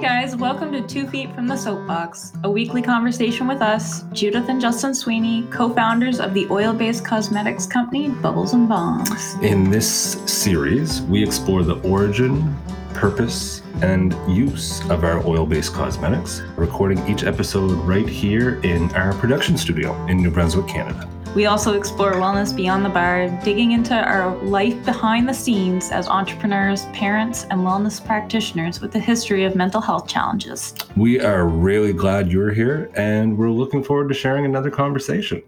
Guys, welcome to Two Feet from the Soapbox, a weekly conversation with us, Judith and Justin Sweeney, co founders of the oil based cosmetics company Bubbles and Balms. In this series, we explore the origin, purpose, and use of our oil based cosmetics, recording each episode right here in our production studio in New Brunswick, Canada. We also explore wellness beyond the bar, digging into our life behind the scenes as entrepreneurs, parents, and wellness practitioners with a history of mental health challenges. We are really glad you're here, and we're looking forward to sharing another conversation.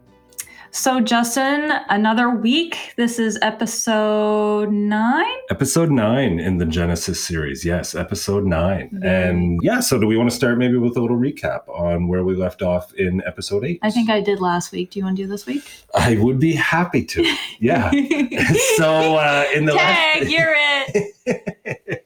So, Justin, another week. This is episode nine. Episode nine in the Genesis series. Yes, episode nine. And yeah, so do we want to start maybe with a little recap on where we left off in episode eight? I think I did last week. Do you want to do this week? I would be happy to. Yeah. so, uh, in the Tag, last. you're it.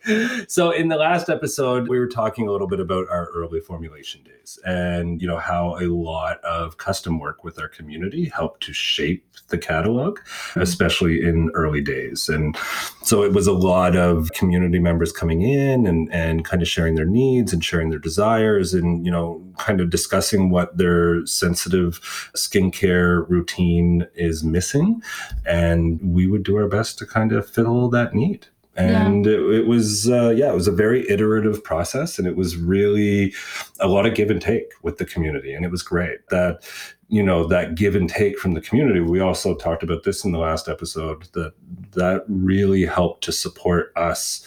so in the last episode we were talking a little bit about our early formulation days and you know how a lot of custom work with our community helped to shape the catalog hmm. especially in early days. And so it was a lot of community members coming in and and kind of sharing their needs and sharing their desires and you know kind of discussing what their sensitive skincare routine is missing. And we would do our best to kind of fill that need and it, it was uh, yeah it was a very iterative process and it was really a lot of give and take with the community and it was great that you know that give and take from the community. We also talked about this in the last episode that that really helped to support us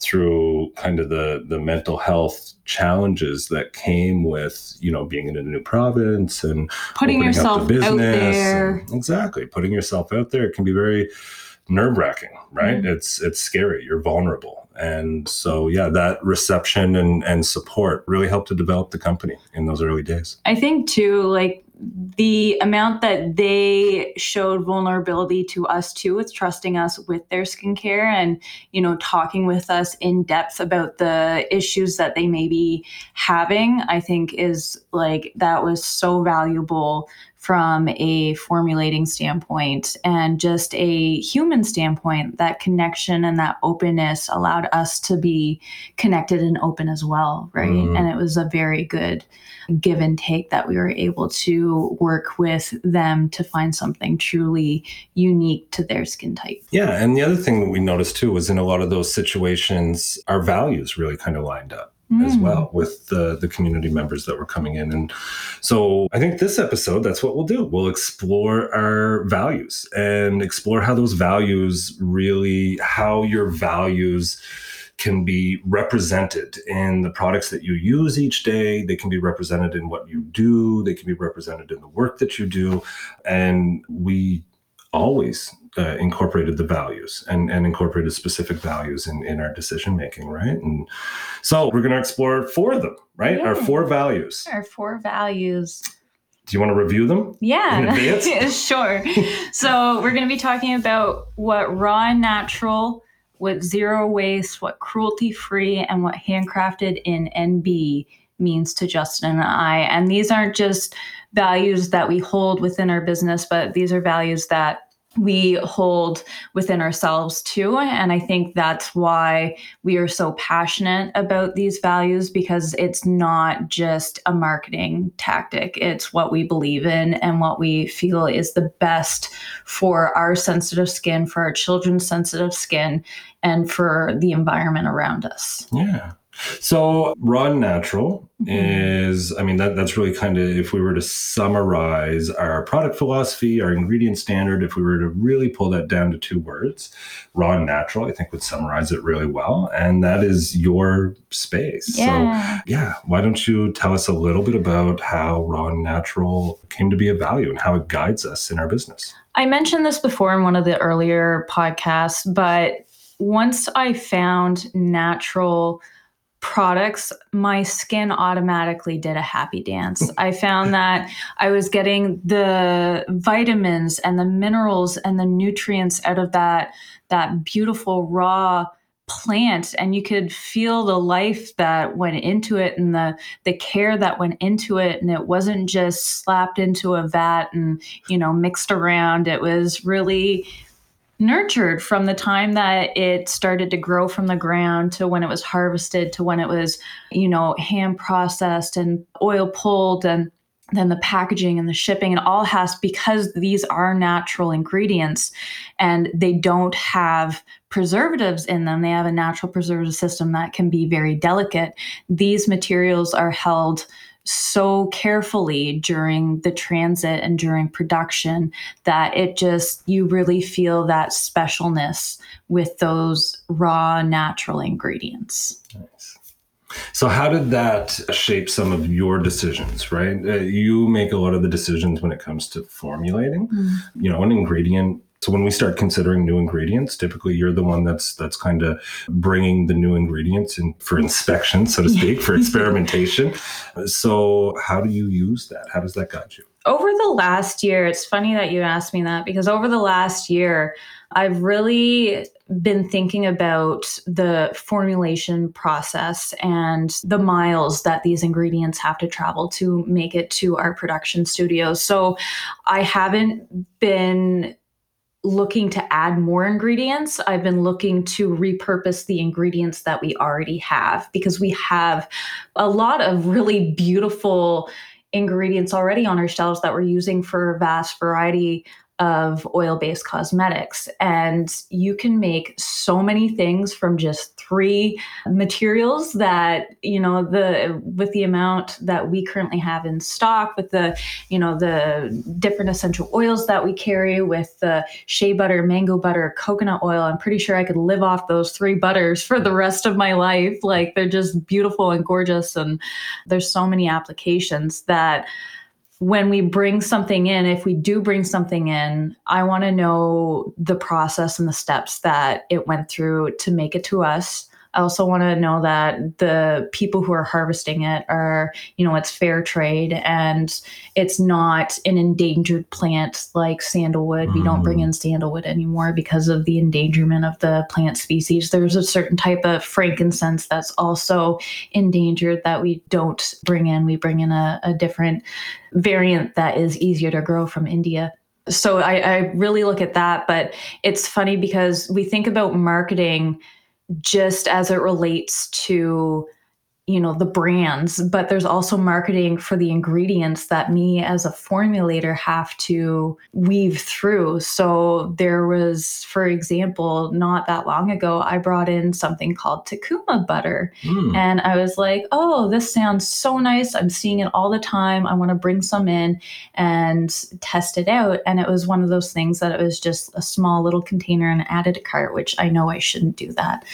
through kind of the the mental health challenges that came with you know being in a new province and Putting opening up the yourself out business there. and- exactly putting yourself out there. It can be very nerve wracking, right? Mhm. It's it's scary. You're vulnerable, and so yeah, that reception and and support really helped to develop the company in those early days. I think too, like the amount that they showed vulnerability to us too with trusting us with their skincare and you know talking with us in depth about the issues that they may be having i think is like that was so valuable from a formulating standpoint and just a human standpoint that connection and that openness allowed us to be connected and open as well right Mhm. and it was a very good give and take that we were able to work with them to find something truly unique to their skin type. Yeah, and the other thing that we noticed too was in a lot of those situations, our values really kind of lined up. As Mm. well with the the community members that were coming in. And so i think this episode that's what we'll do. We'll explore our values and explore how those values really how your values can be represented in the products that you use each day. They can be represented in what you do. They can be represented in the work that you do. And we always uh, incorporated the values and, and incorporated specific values in, in our decision making, right? And so we're going to explore four of them, right? Our four values. Our four values. Do you want to review them? Yeah, sure. so we're going to be talking about what raw and natural, what zero waste, what cruelty free, and what handcrafted in NB means to Justin and I. And these aren't just values that we hold within our business, but these are values that we hold within ourselves too. And I think that's why we are so passionate about these values because it's not just a marketing tactic. It's what we believe in and what we feel is the best for our sensitive skin, for our children's sensitive skin, and for the environment around us. Yeah. So raw and natural Mhm. is, I mean, that that's really kind of if we were to summarize our product philosophy, our ingredient standard, if we were to really pull that down to two words, raw and natural, I think would summarize it really well. And that is your space. So Yeah. yeah, why don't you tell us a little bit about how raw and natural came to be a value and how it guides us in our business? I mentioned this before in one of the earlier podcasts, but once I found natural products, my skin automatically did a happy dance. I found that I was getting the vitamins and the minerals and the nutrients out of that that beautiful raw plant. And you could feel the life that went into it and the the care that went into it. And it wasn't just slapped into a vat and you know mixed around. It was really nurtured from the time that it started to grow from the ground to when it was harvested to when it was, you know, hand processed and oil pulled and then the packaging and the shipping. And all has because these are natural ingredients and they don't have preservatives in them they have a natural preservative system that can be very delicate these materials are held so carefully during the transit and during production that it just you really feel that specialness with those raw natural ingredients nice so, how did that shape some of your decisions, right? Uh, you make a lot of the decisions when it comes to formulating, mm. you know, an ingredient. So when we start considering new ingredients, typically you're the one that's that's kind of bringing the new ingredients in for inspection, so to speak, for experimentation. So how do you use that? How does that guide you? Over the last year, it's funny that you asked me that because over the last year, I've really been thinking about the formulation process and the miles that these ingredients have to travel to make it to our production studios. So I haven't been looking to add more ingredients. I've been looking to repurpose the ingredients that we already have because we have a lot of really beautiful ingredients already on our shelves that we're using for a vast variety of oil based cosmetics. And you can make so many things from just three materials that, you know, the with the amount that we currently have in stock, with the, you know, the different essential oils that we carry, with the shea butter, mango butter, coconut oil. I'm pretty sure I could live off those three butters for the rest of my life. Like they're just beautiful and gorgeous. And there's so many applications that when we bring something in, if we do bring something in, I want to know the process and the steps that it went through to make it to us I also want to know that the people who are harvesting it are, you know, it's fair trade and it's not an endangered plant like sandalwood. Mm. We don't bring mm. in sandalwood anymore because of the endangerment of the plant species. There's a certain type of frankincense that's also endangered that we don't bring in. We bring in a, a different variant that is easier to grow from India so I, I, really look at that but it's funny because we think about marketing just as it relates to you know the brands but there's also marketing for the ingredients that me as a formulator have to weave through. So there was for example not that long ago i brought in something called tucuma butter. Mm. and i was like oh this sounds so nice. I'm seeing it all the time. I want to bring some in and test it out. And it was one of those things that it was just a small little container and added a cart which i know i shouldn't do that.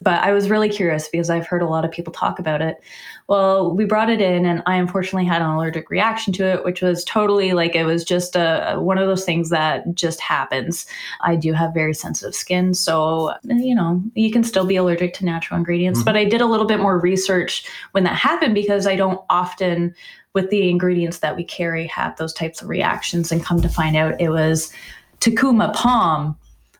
But i was really curious because i've heard a lot of people talk about it it. Well, we brought it in, and I unfortunately had an allergic reaction to it, which was totally like it was just a one of those things that just happens. I do have very sensitive skin, so you know you can still be allergic to natural ingredients. Mm-hmm. But I did a little bit more research when that happened because I don't often with the ingredients that we carry have those types of reactions and come to find out it was Tucuma palm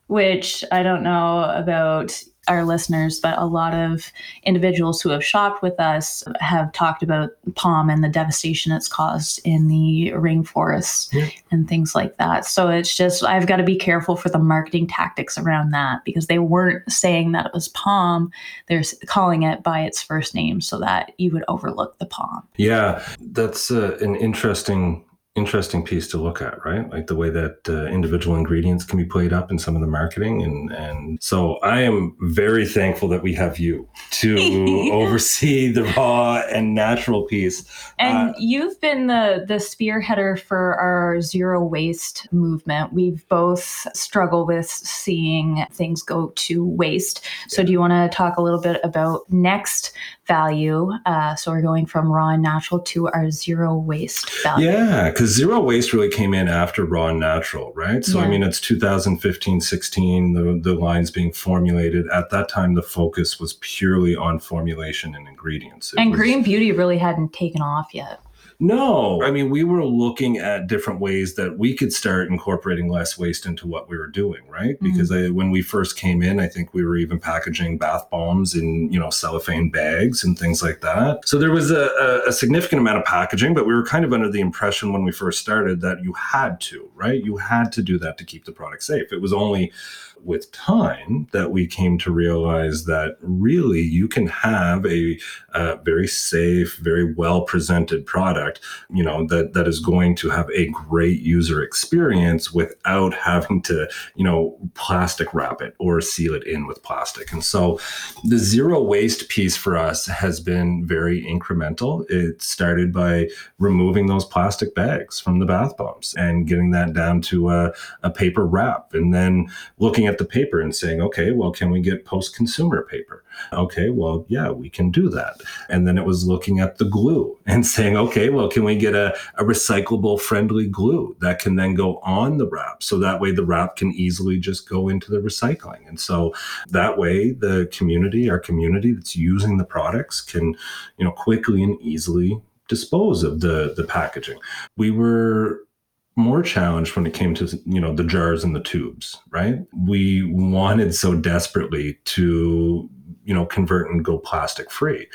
which I don't know about our listeners, but a lot of individuals who have shopped with us have talked about palm and the devastation it's caused in the rainforests yeah. and things like that. So it's just, I've got to be careful for the marketing tactics around that because they weren't saying that it was palm. They're calling it by its first name so that you would overlook the palm. Yeah, that's uh, an interesting interesting piece to look at, right? Like the way that uh, individual ingredients can be played up in some of the marketing, and and so I am very thankful that we have you to oversee the raw and natural piece. And uh, you've been the the spearheader for our zero waste movement. We've both struggled with seeing things go to waste. So do you want to talk a little bit about next value? Uh, so we're going from raw and natural to our zero waste value. Yeah because zero waste really came in after raw and natural, right? So yeah. I mean, it's 2015, 16, the the lines being formulated. At that time, the focus was purely on formulation and ingredients. It and was, green beauty really hadn't taken off yet. No, I mean, we were looking at different ways that we could start incorporating less waste into what we were doing, right? Mm-hmm. Because I, when we first came in, I think we were even packaging bath bombs in, you know, cellophane bags and things like that. So there was a, a significant amount of packaging, but we were kind of under the impression when we first started that you had to, right? You had to do that to keep the product safe. It was only with time that we came to realize that really you can have a, a very safe, very well presented product, you know, that that is going to have a great user experience without having to, you know, plastic wrap it or seal it in with plastic. And so the zero waste piece for us has been very incremental. It started by removing those plastic bags from the bath bombs and getting that down to a, a paper wrap and then looking at the paper and saying, okay, well, can we get post consumer paper? Okay, well, yeah, we can do that. And then it was looking at the glue and saying, okay, well, can we get a, a recyclable friendly glue that can then go on the wrap? So that way the wrap can easily just go into the recycling. And so that way the community, our community that's using the products can, you know, quickly and easily dispose of the the packaging. We were more challenged when it came to you know the jars and the tubes right? We wanted so desperately to you know convert and go plastic free.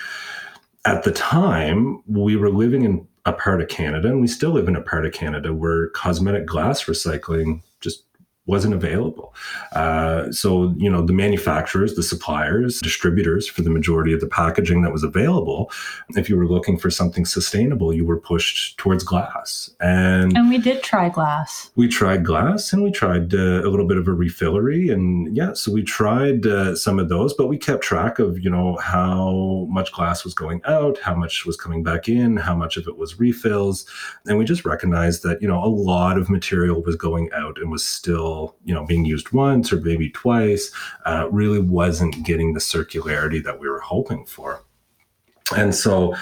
At the time we were living in a part of canada and we still live in a part of canada where cosmetic glass recycling just wasn't available. Uh, so, you know, the manufacturers, the suppliers, distributors for the majority of the packaging that was available, if you were looking for something sustainable, you were pushed towards glass. And, and we did try glass. We tried glass and we tried uh, a little bit of a refillery. And yeah, so we tried uh, some of those, but we kept track of, you know, how much glass was going out, how much was coming back in, how much of it was refills. And we just recognized that, you know, a lot of material was going out and was still you know being used once or maybe twice uh, really wasn't getting the circularity that we were hoping for. And so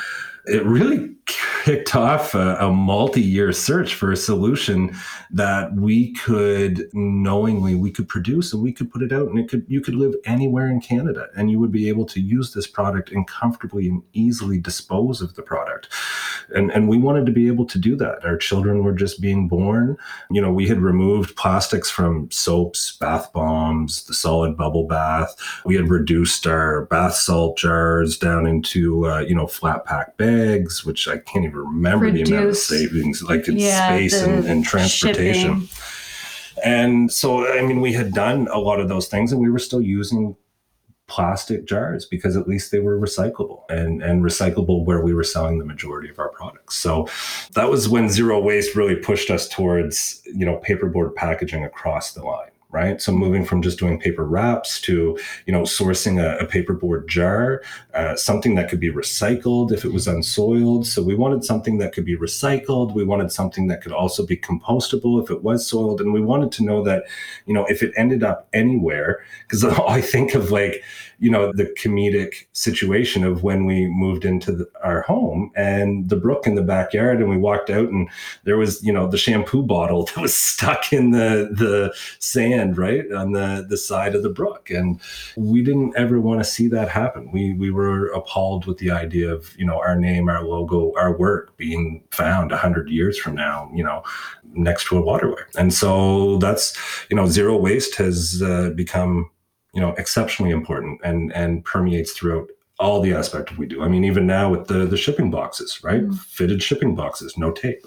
it really kicked off a, a, multi-year search for a solution that we could knowingly we could produce and we could put it out and it could you could live anywhere in Canada and you would be able to use this product and comfortably and easily dispose of the product and and we wanted to be able to do that. Our children were just being born. You know we had removed plastics from soaps bath bombs the solid bubble bath. We had reduced our bath salt jars down into uh, you know flat pack bags which i can't even remember Reduce, the amount of savings like in yeah, space and, and transportation. shipping. and so i mean we had done a lot of those things and we were still using plastic jars because at least they were recyclable and, and recyclable where we were selling the majority of our products. So that was when zero waste really pushed us towards, you know, paperboard packaging across the line right? So moving from just doing paper wraps to, you know, sourcing a, a paperboard jar, uh, something that could be recycled if it was unsoiled. So we wanted something that could be recycled. We wanted something that could also be compostable if it was soiled, and we wanted to know that, you know, if it ended up anywhere, because I think of like, you know, the comedic situation of when we moved into the, our home and the brook in the backyard, and we walked out, and there was, you know, the shampoo bottle that was stuck in the the sand right on the the side of the brook, and we didn't ever want to see that happen. We we were appalled with the idea of you know our name, our logo, our work being found a hundred years from now, you know, next to a waterway, and so that's you know zero waste has uh, become you know exceptionally important and and permeates throughout all the aspect of we do. I mean, even now with the the shipping boxes, right? Mm. Fitted shipping boxes, no tape.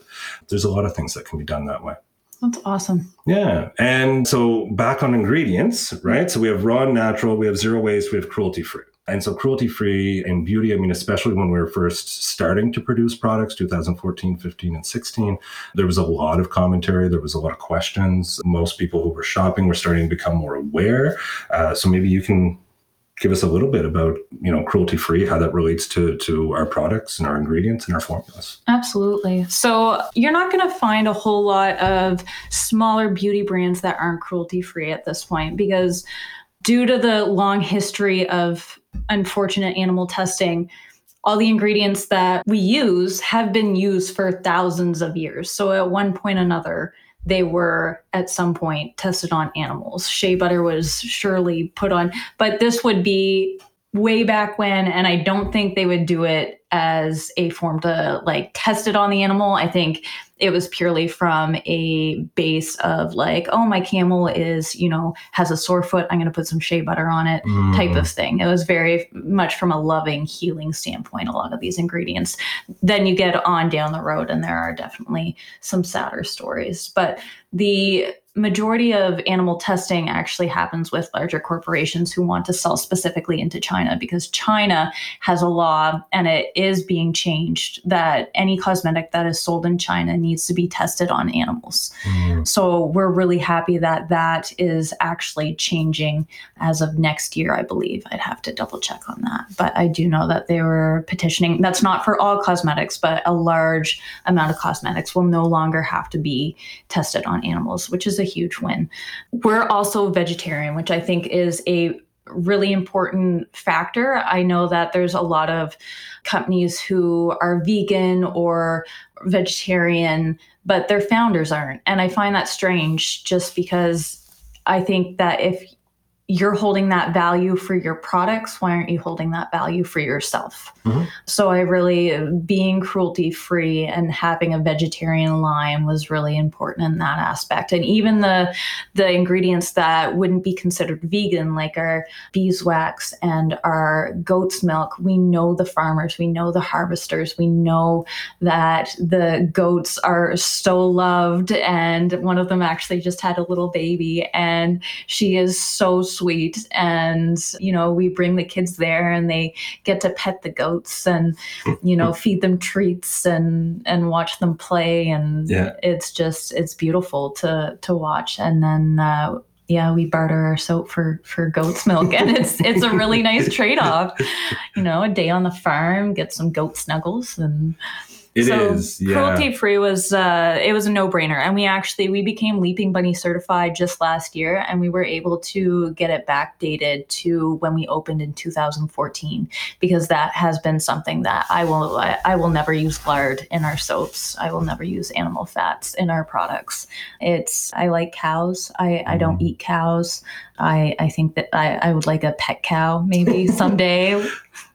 There's a lot of things that can be done that way. That's awesome. Yeah. And so back on ingredients, right? So we have raw and natural, we have zero waste, we have cruelty free. And so cruelty free and beauty, I mean, especially when we were first starting to produce products, 2014, 15, and 16, there was a lot of commentary. There was a lot of questions. Most people who were shopping were starting to become more aware. Uh, so maybe you can give us a little bit about you know cruelty free how that relates to to our products and our ingredients and our formulas absolutely so you're not going to find a whole lot of smaller beauty brands that aren't cruelty free at this point because due to the long history of unfortunate animal testing, all the ingredients that we use have been used for thousands of years. So at one point or another, they were at some point tested on animals. Shea butter was surely put on, but this would be way back when, and I don't think they would do it as a form to like test it on the animal. I think it was purely from a base of like, oh, my camel is, you know, has a sore foot. I'm going to put some shea butter on it mm. type of thing. It was very much from a loving, healing standpoint, a lot of these ingredients. Then you get on down the road, and there are definitely some sadder stories. But the majority of animal testing actually happens with larger corporations who want to sell specifically into China because China has a law and it is being changed that any cosmetic that is sold in China needs to be tested on animals. Mm. So we're really happy that that is actually changing as of next year, I believe. I'd have to double check on that. But I do know that they were petitioning. That's not for all cosmetics, but a large amount of cosmetics will no longer have to be tested on animals, which is a huge win. We're also vegetarian, which I think is a really important factor. I know that there's a lot of companies who are vegan or vegetarian, but their founders aren't. And I find that strange just because I think that if you're holding that value for your products why aren't you holding that value for yourself mm-hmm. so i really being cruelty free and having a vegetarian line was really important in that aspect and even the the ingredients that wouldn't be considered vegan like our beeswax and our goat's milk we know the farmers we know the harvesters we know that the goats are so loved and one of them actually just had a little baby and she is so sweet and you know we bring the kids there and they get to pet the goats and you know feed them treats and and watch them play and yeah. it's just it's beautiful to to watch and then uh, yeah, we barter our soap for for goat's milk, and it's it's a really nice trade off. You know, a day on the farm, get some goat snuggles, and it so is, yeah. Cruelty free was uh, it was a no brainer, and we actually we became Leaping Bunny certified just last year, and we were able to get it backdated to when we opened in 2014 because that has been something that I will I, I will never use lard in our soaps. I will never use animal fats in our products. It's I like cows. I. I don't mm-hmm. eat cows. I I think that I I would like a pet cow maybe someday.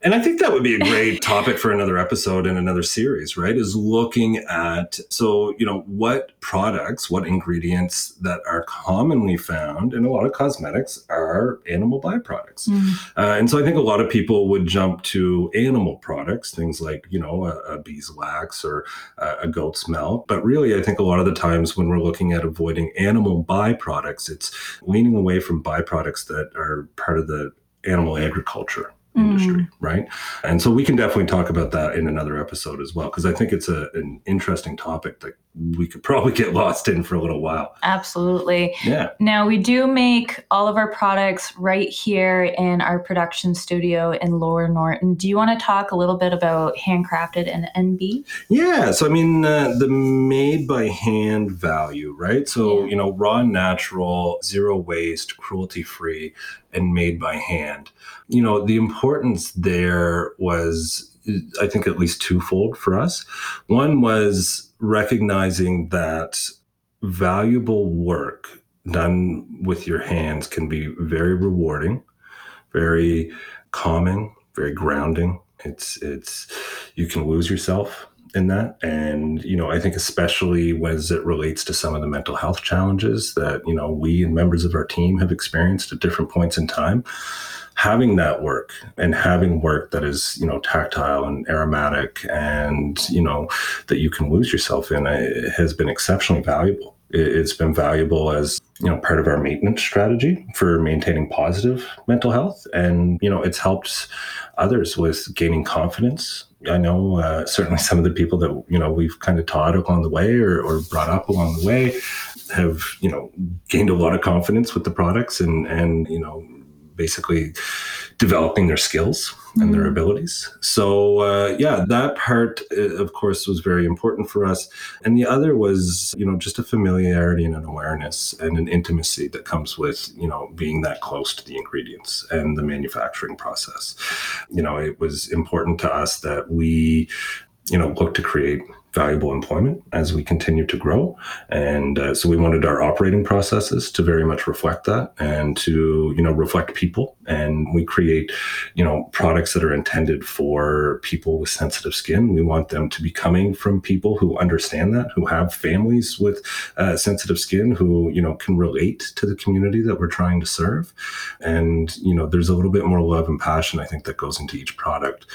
And I think that would be a great topic for another episode and another series, right? Is looking at, so, you know, what products, what ingredients that are commonly found in a lot of cosmetics are animal byproducts. Mm. Uh, and so I think a lot of people would jump to animal products, things like, you know, a, a beeswax or a, a goat's milk. But really, I think a lot of the times when we're looking at avoiding animal byproducts, it's leaning away from byproducts that are part of the animal agriculture industry, mm. right? And so we can definitely talk about that in another episode as well, because I think it's a, an interesting topic that we could probably get lost in for a little while. Absolutely. Yeah. Now, we do make all of our products right here in our production studio in Lower Norton. Do you want to talk a little bit about handcrafted and NB? Yeah. So, I mean, uh, the made by hand value, right? So, yeah. you know, raw, natural, zero waste, cruelty free, and made by hand. You know, the importance there was I think at least twofold for us. One was recognizing that valuable work done with your hands can be very rewarding, very calming, very grounding. It's it's you can lose yourself in that. And you know i think especially as it relates to some of the mental health challenges that you know we and members of our team have experienced at different points in time having that work and having work that is you know tactile and aromatic and you know that you can lose yourself in it has been exceptionally valuable. It's been valuable as you know part of our maintenance strategy for maintaining positive mental health. And you know it's helped others with gaining confidence. I know uh, certainly some of the people that you know we've kind of taught along the way or, or brought up along the way have you know gained a lot of confidence with the products and and you know basically developing their skills and their mm-hmm. abilities. So, uh, yeah, that part, uh, of course, was very important for us. And the other was, you know, just a familiarity and an awareness and an intimacy that comes with, you know, being that close to the ingredients and the manufacturing process. You know, it was important to us that we, you know, look to create valuable employment as we continue to grow. And uh, so we wanted our operating processes to very much reflect that and to, you know, reflect people. And we create, you know, products that are intended for people with sensitive skin. We want them to be coming from people who understand that, who have families with uh, sensitive skin, who, you know, can relate to the community that we're trying to serve. And, you know, there's a little bit more love and passion, I think, that goes into each product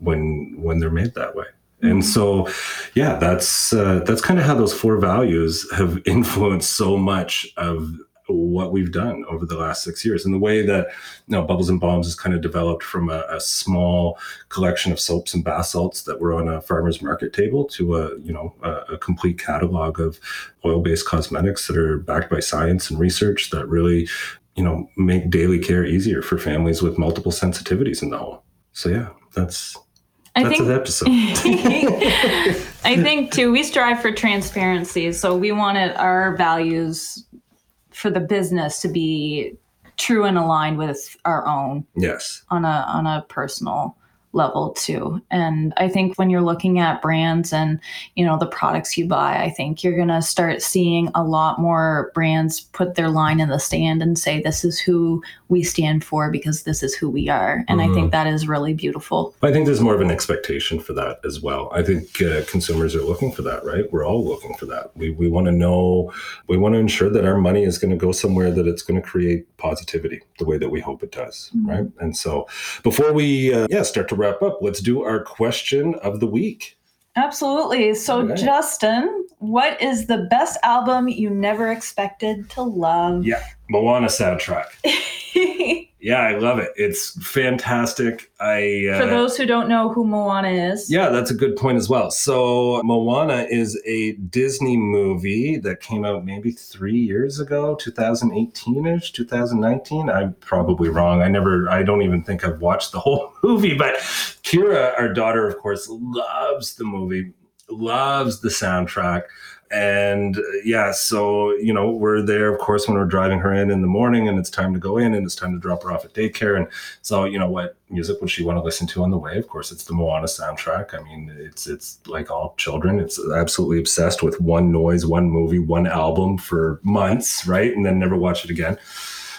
when when they're made that way And so, yeah, that's uh, that's kind of how those four values have influenced so much of what we've done over the last six years. And the way that you know bubbles and balms has kind of developed from a, a, small collection of soaps and bath salts that were on a farmer's market table to a you know a, a complete catalog of oil-based cosmetics that are backed by science and research that really you know make daily care easier for families with multiple sensitivities in the home. So yeah that's I that's think, an episode I think too, we strive for transparency. So we wanted our values for the business to be true and aligned with our own yes on a on a personal level too. And I think when you're looking at brands and, you know, the products you buy, I think you're going to start seeing a lot more brands put their line in the stand and say this is who we stand for because this is who we are. And Mhm. I think that is really beautiful. I think there's more of an expectation for that as well. I think uh, consumers are looking for that, right? We're all looking for that. We, we want to know, we want to ensure that our money is going to go somewhere that it's going to create positivity the way that we hope it does, Mhm. right? And so before we, uh, yeah, start to wrap up, let's do our question of the week. Absolutely. So, Right. Justin, what is the best album you never expected to love? Yeah. Moana soundtrack. Yeah, I love it. It's fantastic. I uh, For those who don't know who Moana is, Yeah, that's a good point as well. So, Moana is a Disney movie that came out maybe three years ago, 2018 ish, 2019. I'm probably wrong. I never, I don't even think I've watched the whole movie, but Kira, our daughter, of course, loves the movie, loves the soundtrack. And uh, yeah, so, you know, we're there, of course, when we're driving her in in the morning and it's time to go in and it's time to drop her off at daycare. And so, you know, what music would she want to listen to on the way? Of course, it's the Moana soundtrack. I mean, it's it's like all children. It's absolutely obsessed with one noise, one movie, one album for months, right? And then never watch it again.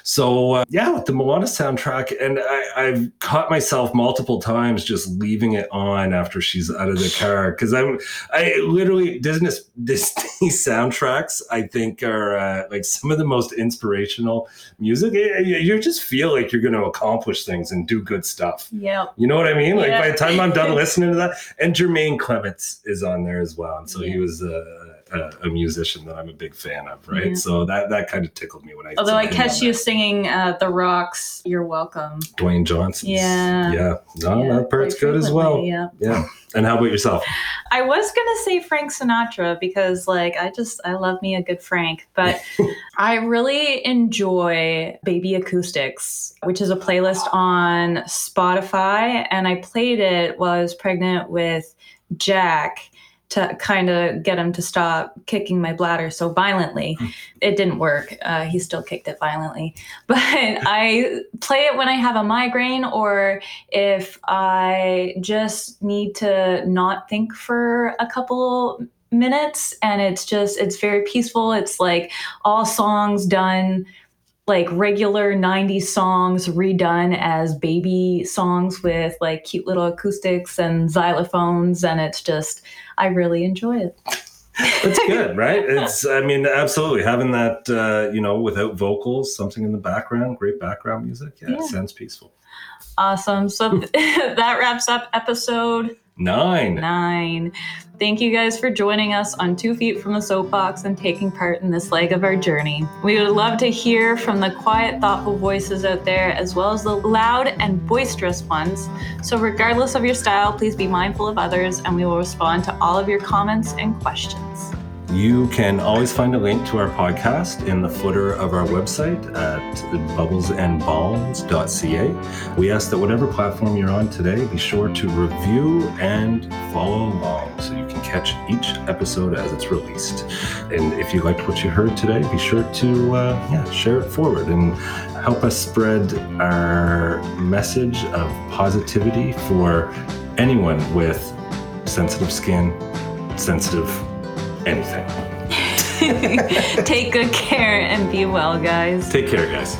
So uh, yeah, with the Moana soundtrack, and I, I've caught myself multiple times just leaving it on after she's out of the car because I'm I literally Disney Disney soundtracks I think are uh, like some of the most inspirational music. You- just feel like you're going to accomplish things and do good stuff. Yeah, You know what I mean? Like Yeah. by the time I'm done listening to that, and Jemaine Clements is on there as well, and so he was a, a, a musician that I'm a big fan of, right? Yeah. So that that kind of tickled me when I. Although I catch you there. singing uh, The Rocks, You're Welcome. Dwayne Johnson. Yeah. yeah, no, Yeah, that part's good as well. Yeah. Yeah, and how about yourself? I was gonna say Frank Sinatra because like I just I love me a good Frank, but I really enjoy Baby Acoustics, which is a playlist on Spotify, and I played it while I was pregnant with Jack to kind of get him to stop kicking my bladder so violently. It didn't work. Uh, he still kicked it violently, but I play it when I have a migraine or if I just need to not think for a couple minutes and it's just it's very peaceful it's like all songs done like regular 90s songs redone as baby songs with like cute little acoustics and xylophones and it's just i really enjoy it It's good, right? It's, I mean, absolutely having that, uh, you know, without vocals, something in the background, great background music. Yeah, Yeah. it sounds peaceful. awesome so that wraps up episode Nine. nine. Thank you guys for joining us on Two Feet from the Soapbox and taking part in this leg of our journey. We would love to hear from the quiet, thoughtful voices out there, as well as the loud and boisterous ones. So, regardless of your style, please be mindful of others, and we will respond to all of your comments and questions. You can always find a link to our podcast in the footer of our website at bubblesandbalms.ca. We ask that whatever platform you're on today, be sure to review and follow along so you can catch each episode as it's released. And if you liked what you heard today, be sure to uh, yeah, share it forward and help us spread our message of positivity for anyone with sensitive skin, sensitive anything. Take good care and be well, guys. Take care, guys.